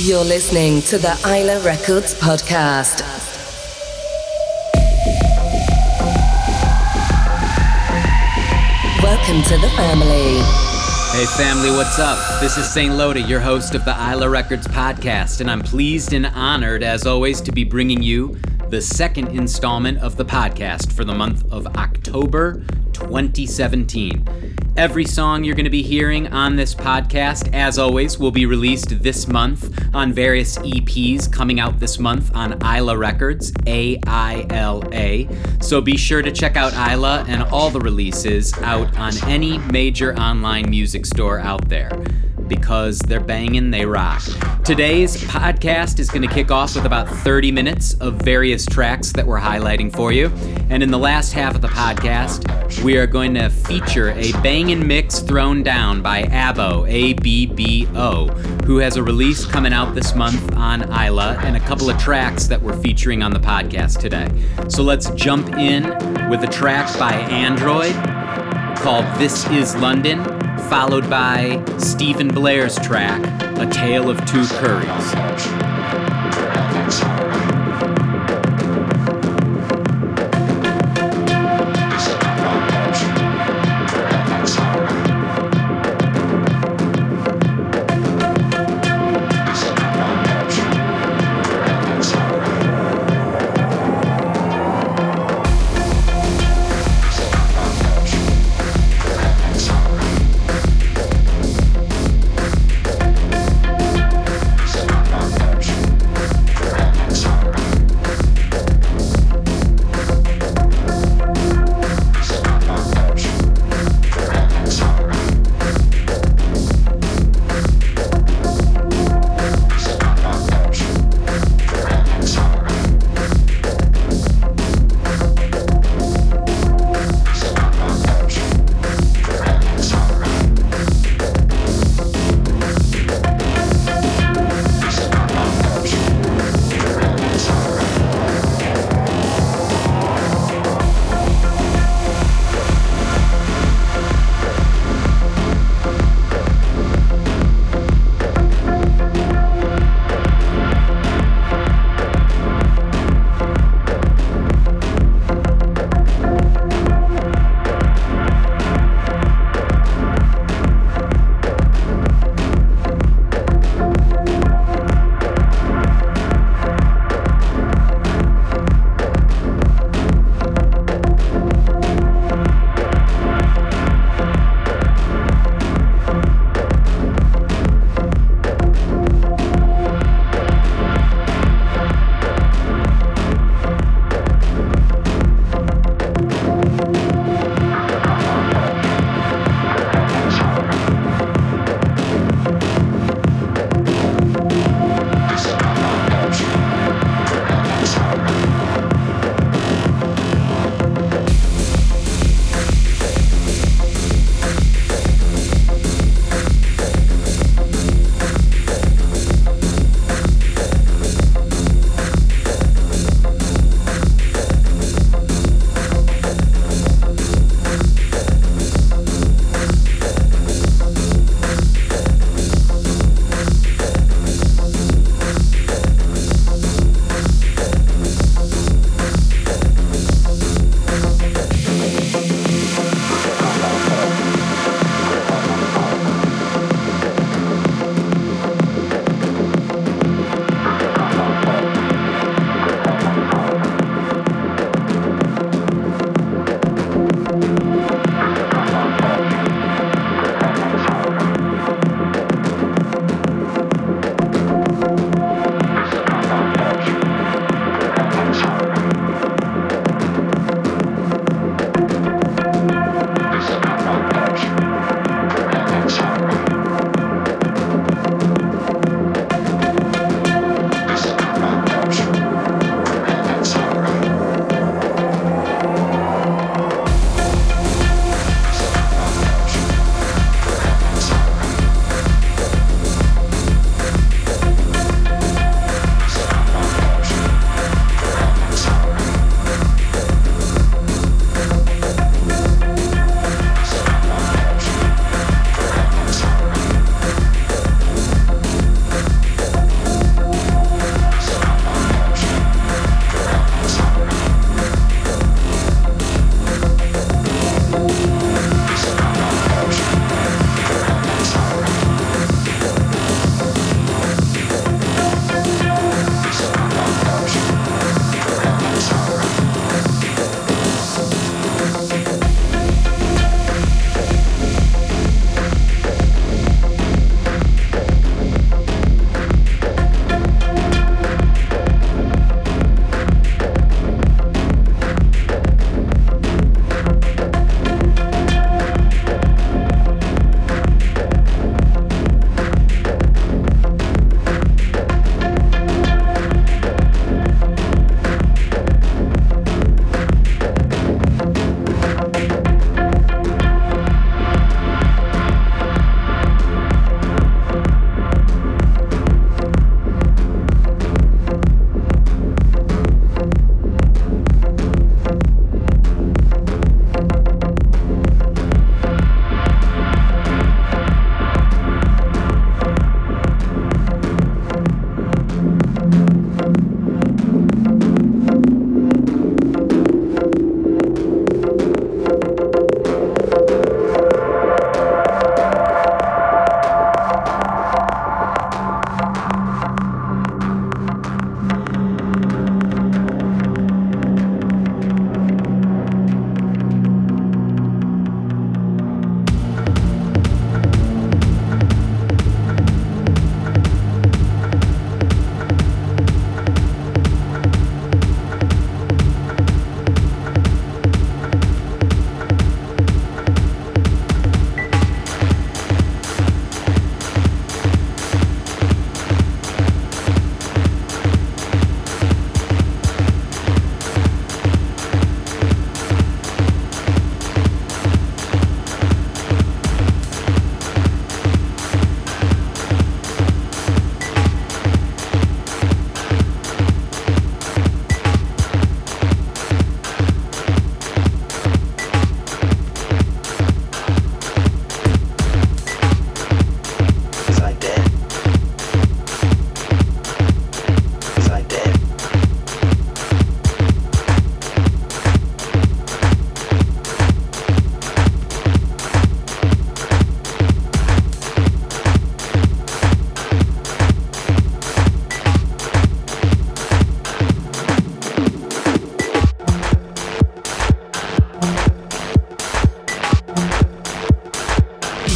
You're listening to the Aila Records podcast. Welcome to the family. Hey family, what's up? This is St. Löda, your host of the Aila Records podcast, and I'm pleased and honored, as always, to be bringing you the second installment of the podcast for the month of October 2017. Every song you're going to be hearing on this podcast, as always, will be released this month on various EPs coming out this month on Aila Records, A I L A. So be sure to check out Aila and all the releases out on any major online music store out there because they're banging, they rock. Today's podcast is going to kick off with about 30 minutes of various tracks that we're highlighting for you. And in the last half of the podcast, we are going to feature a banging mix thrown down by Abbo, A B B O, who has a release coming out this month on Aila and a couple of tracks that we're featuring on the podcast today. So let's jump in with a track by Android called This Is London followed by Steven Blair's track, A Tale of Two Curries.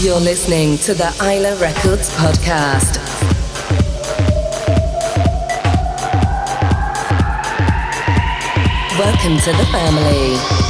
You're listening to the Aila Records podcast. Welcome to the family.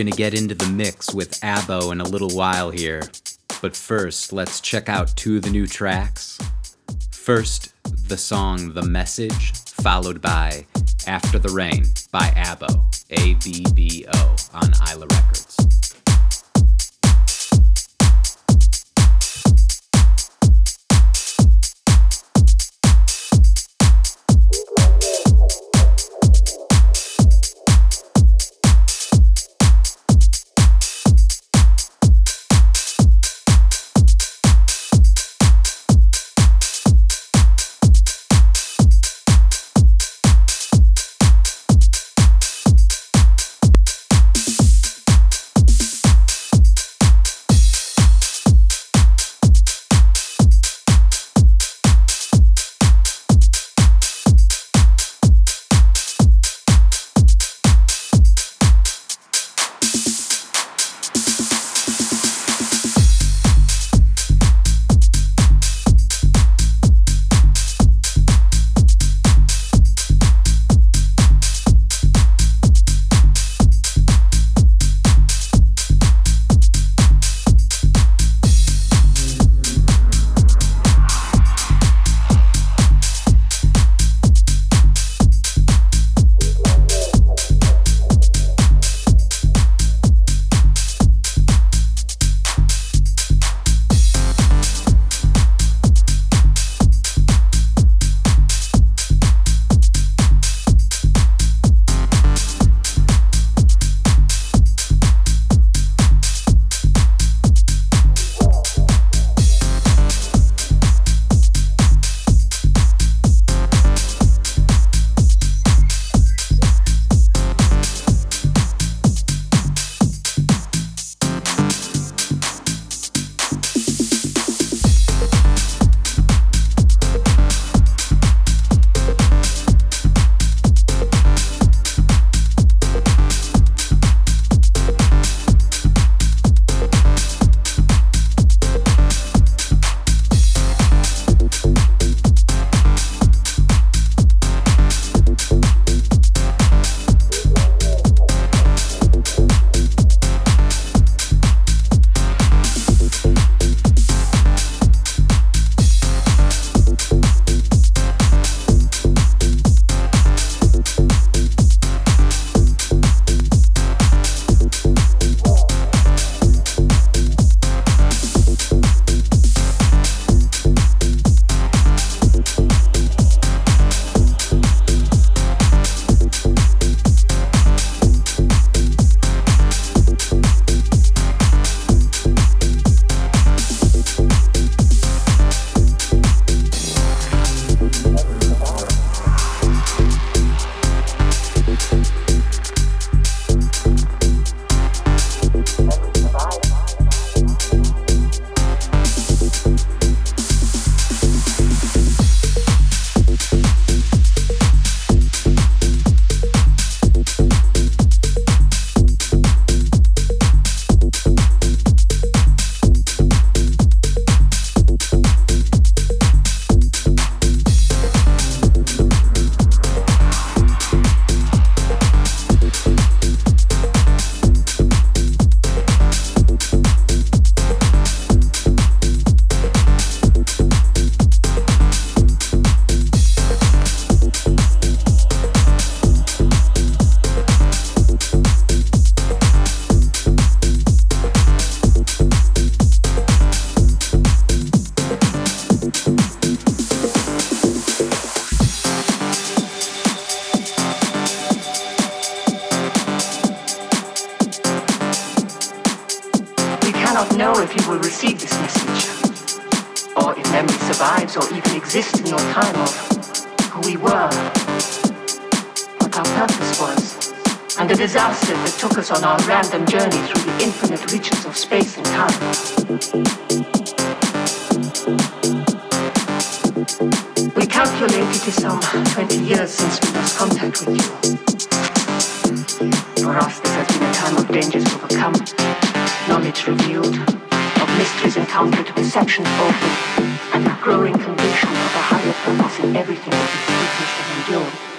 To get into the mix with Abbo in a little while here. But first, let's check out two of the new tracks. First, the song The Message, followed by After the Rain by Abbo, A B B O, on Aila Records. Us, this has been a time of dangers overcome, knowledge revealed, of mysteries encountered, perceptions altered, and a growing conviction of a higher purpose in everything that we witnessed and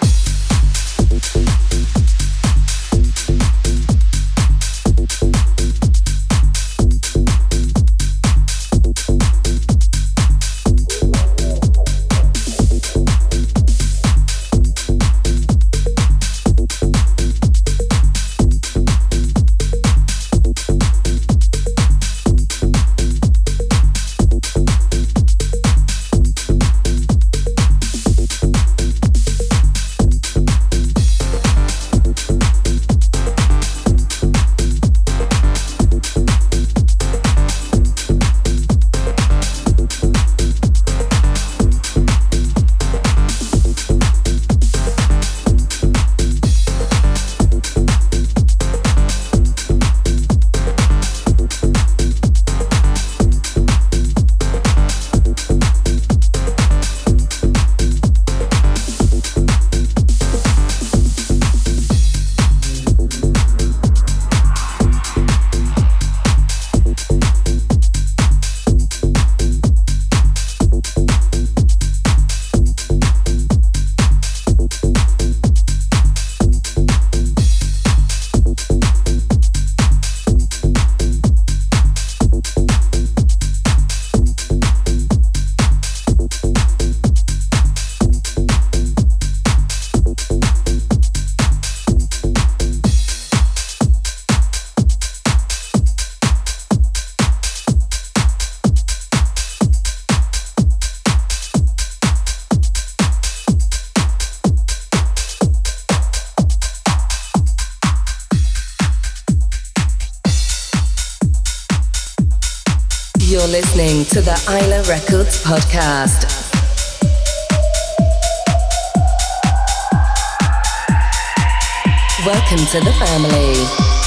to the Aila Records podcast. Welcome to the family.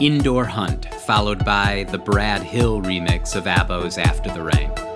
Indoor Hunt, followed by the Brad Hill remix of Abbo's After the Rain.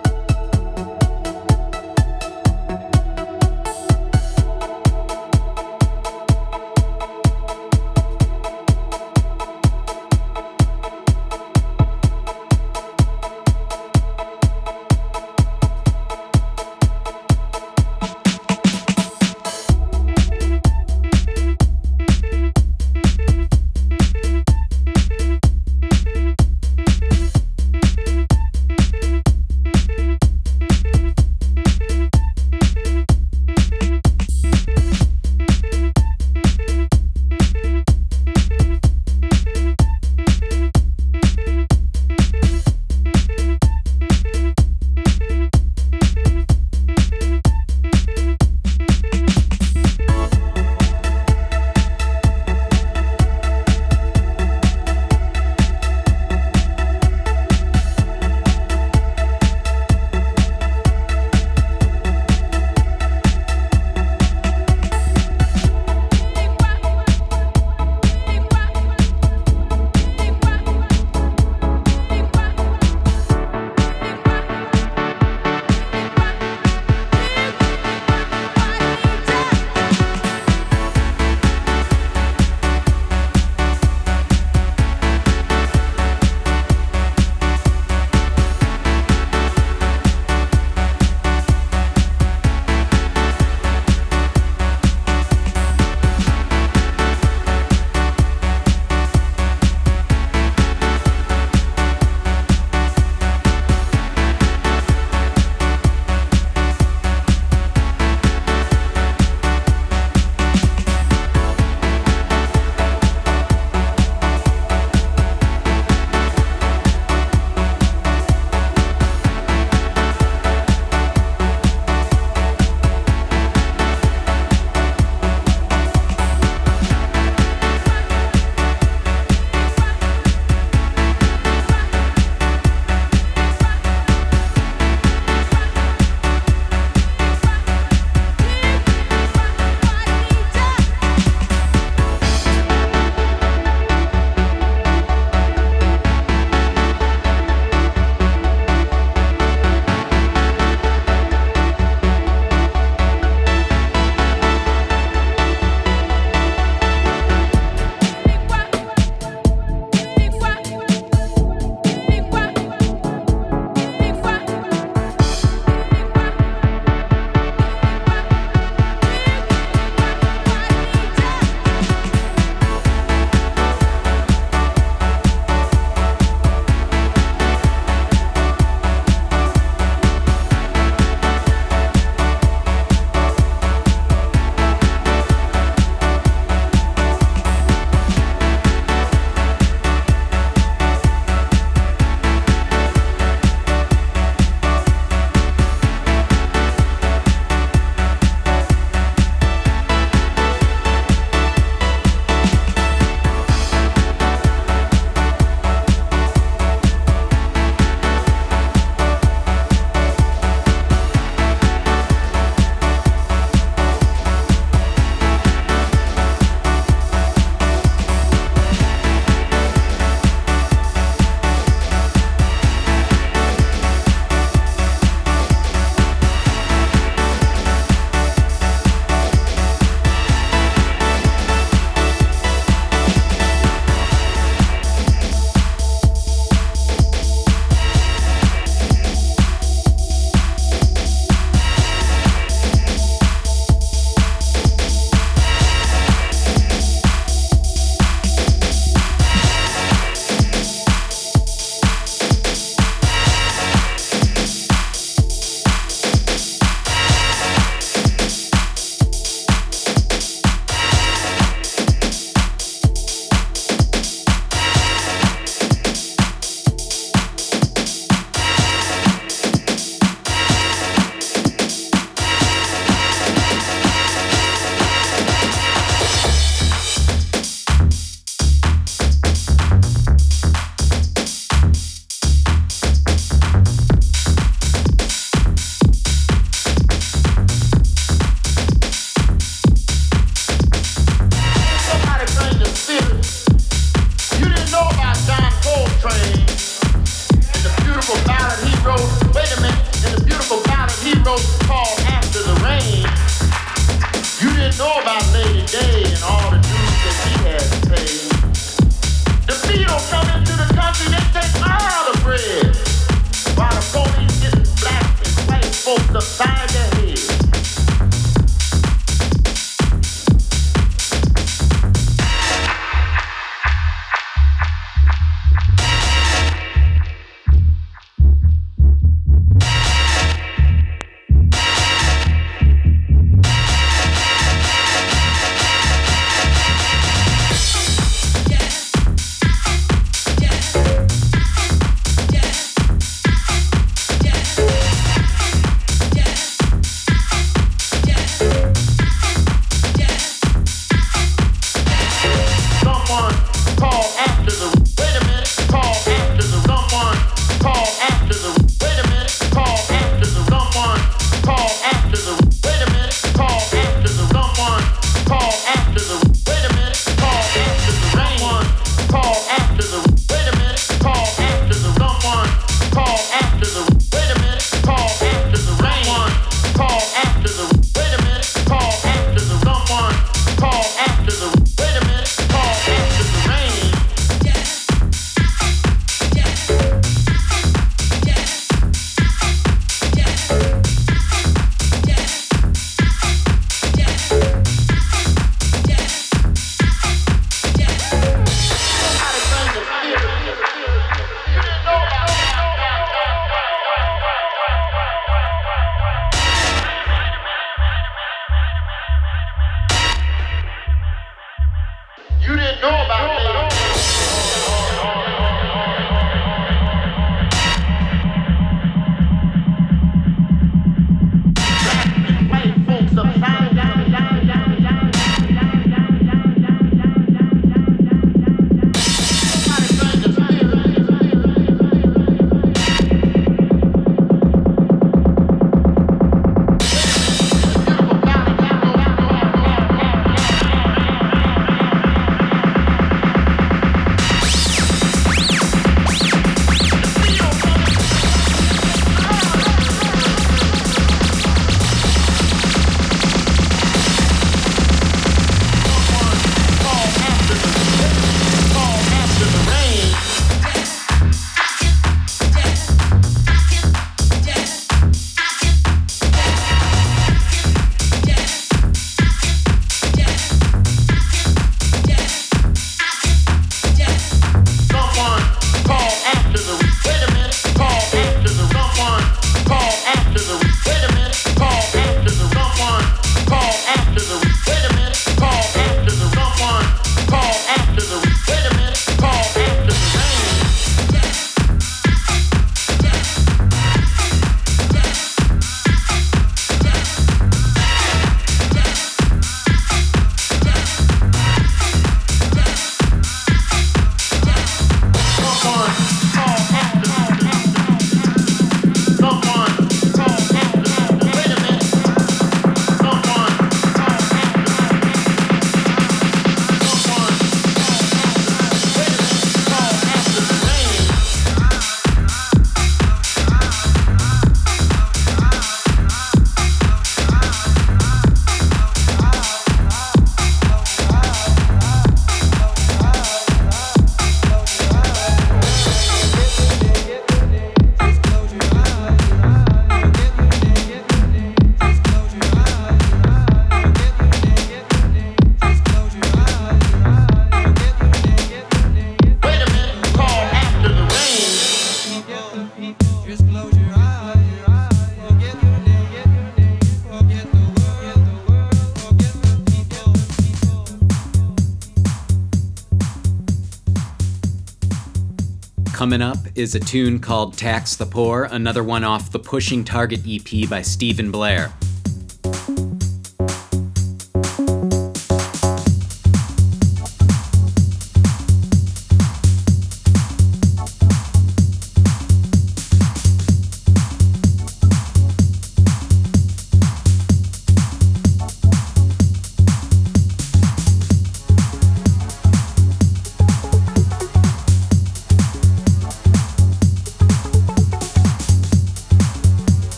Is a tune called Tax the Poor, another one off the Pushing Target EP by Steven Blair.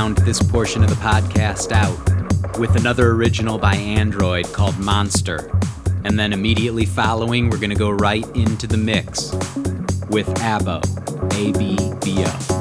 Round this portion of the podcast out with another original by Android called Monster. And then immediately following, we're going to go right into the mix with Abbo, A B B O.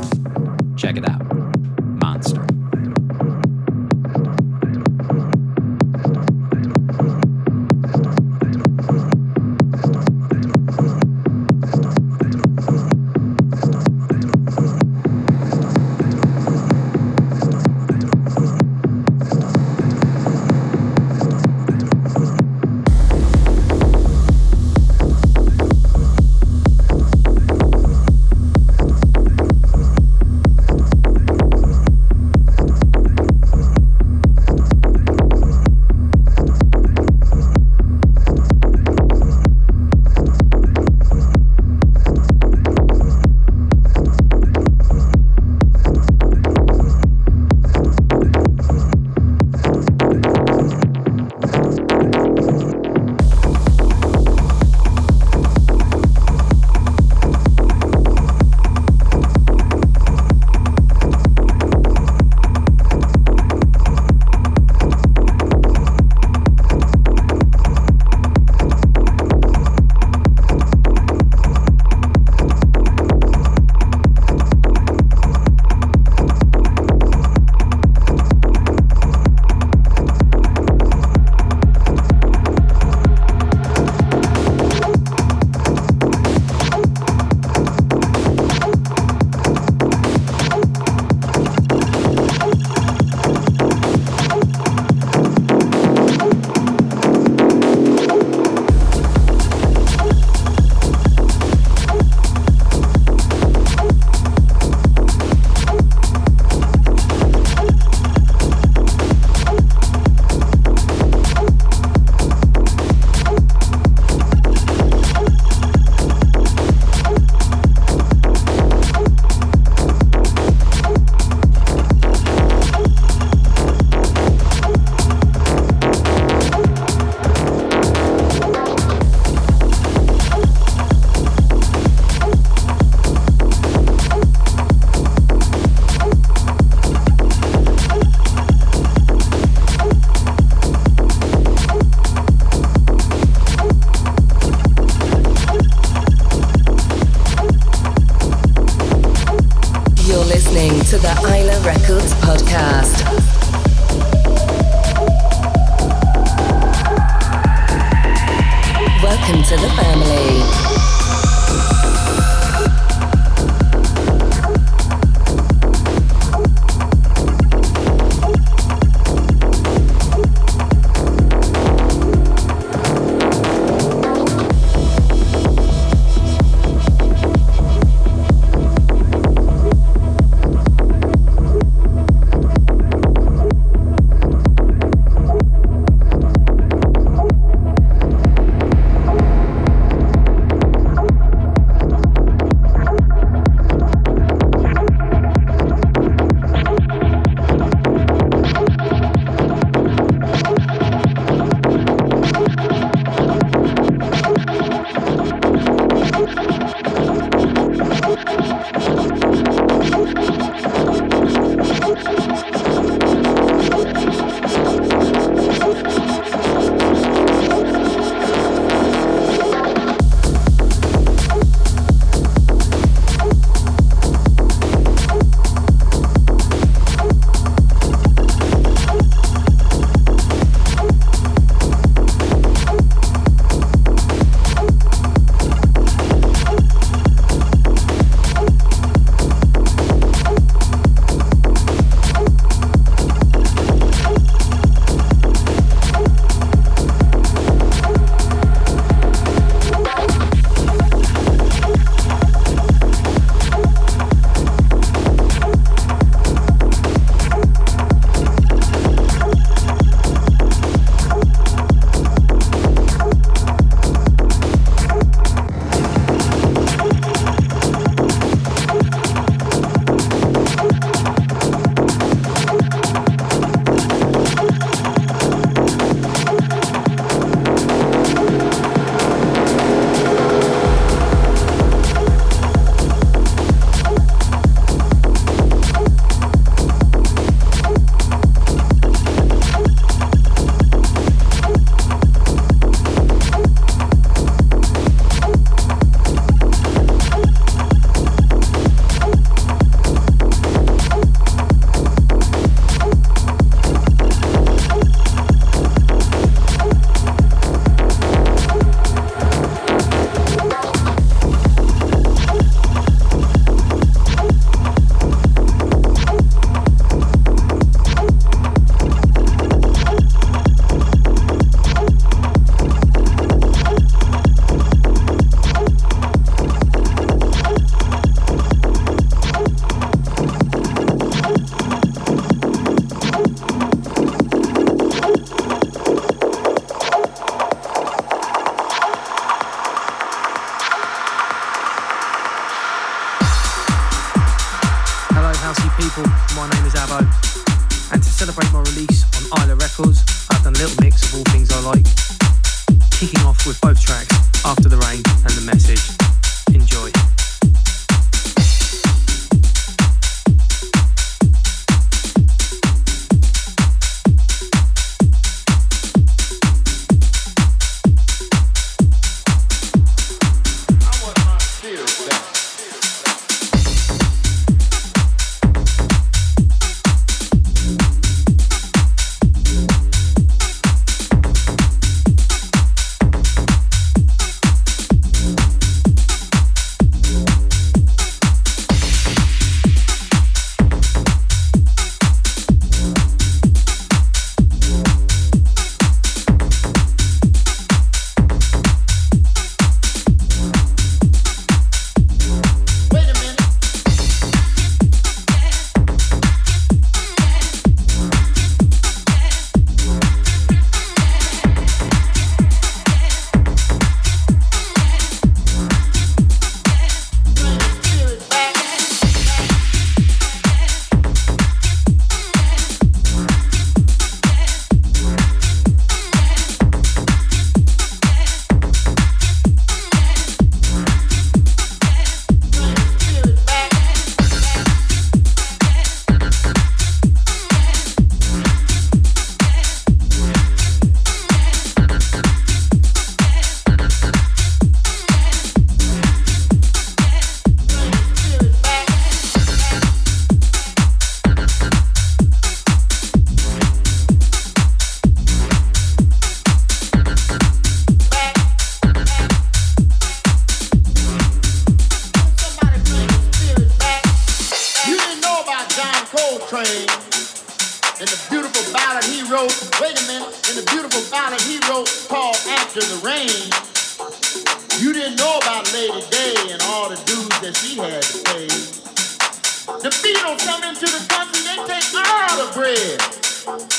spread.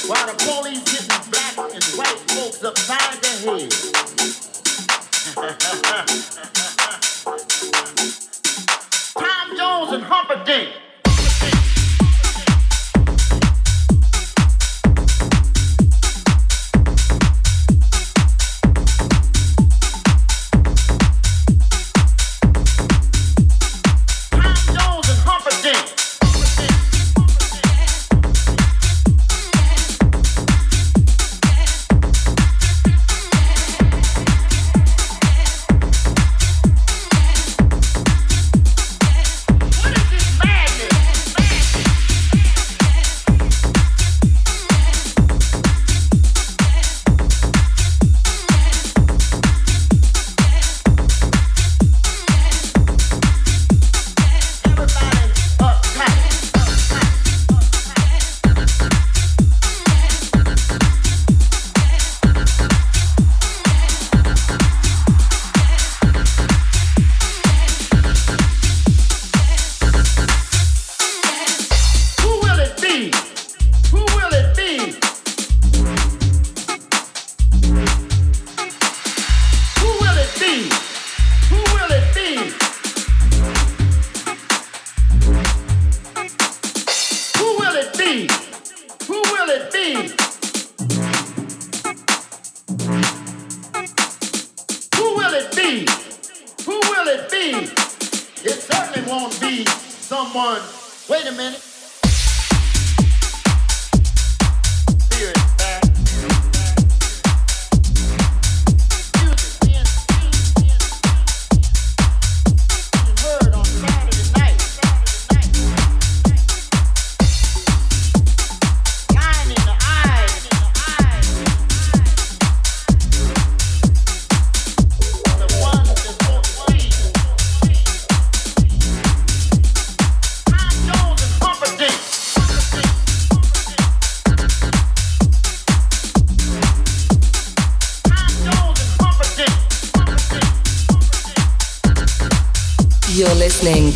While the police getting black and white folks upside the head.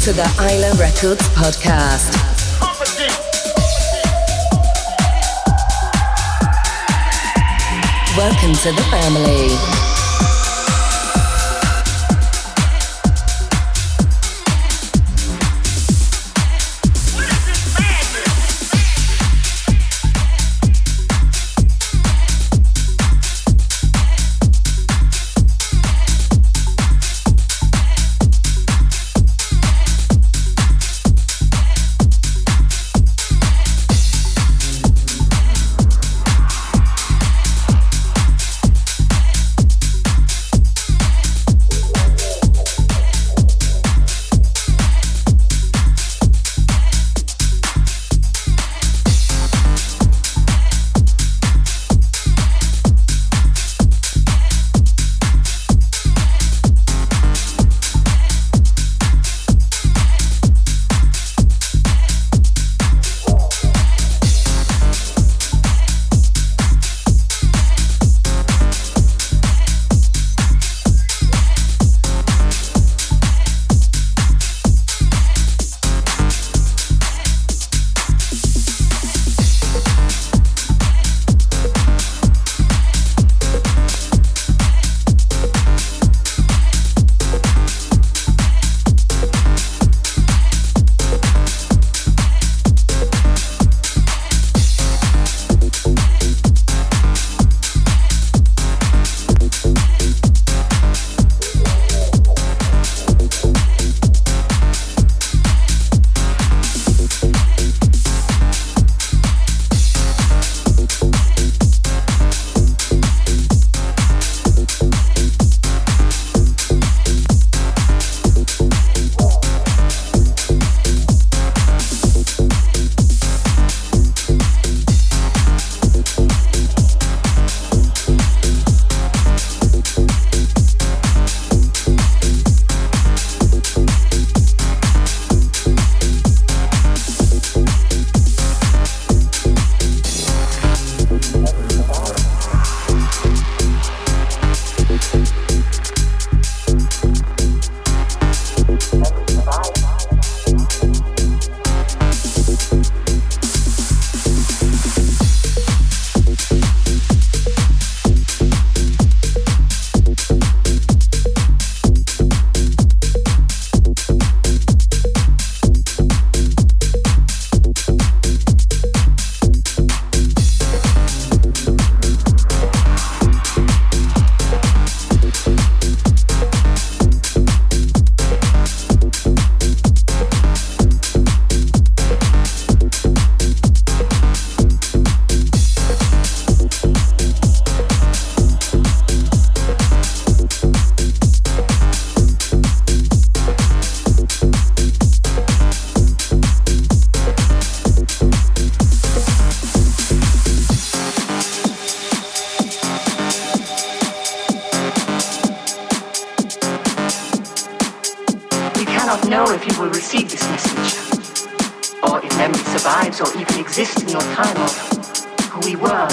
To the Aila Records podcast. Welcome to the family. Survives or even exists in your time of who we were,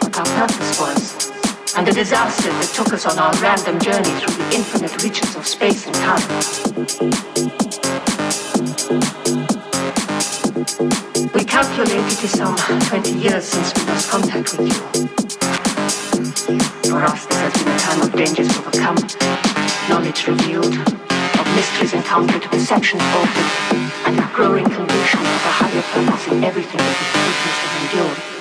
what our purpose was, and the disaster that took us on our random journey through the infinite reaches of space and time. We calculate it is some 20 years since we lost contact with you. For us, this has been a time of dangers overcome, knowledge revealed, mysteries encountered, perceptions altered, and a growing conviction of a higher purpose in everything that we witnessed and endured.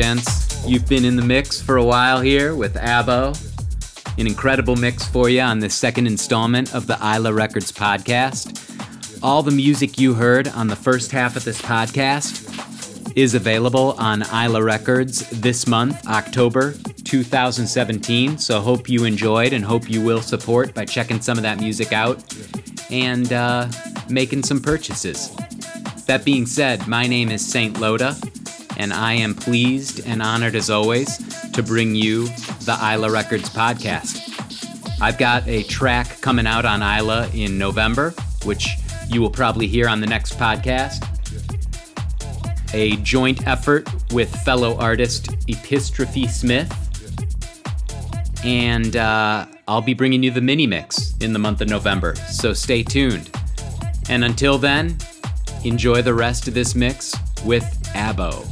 Gents, you've been in the mix for a while here with Abbo. An incredible mix for you on this second installment of the Aila Records podcast. All the music you heard on the first half of this podcast is available on Aila Records this month, October 2017. So hope you enjoyed and hope you will support by checking some of that music out and uh, making some purchases. That being said, my name is St. Löda, and I am pleased and honored as always to bring you the Aila Records podcast. I've got a track coming out on Aila in November, which you will probably hear on the next podcast. A joint effort with fellow artist Epistrophe Smith. And uh, I'll be bringing you the mini mix in the month of November, so stay tuned. And until then, enjoy the rest of this mix with Abbo.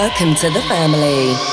Welcome to the family.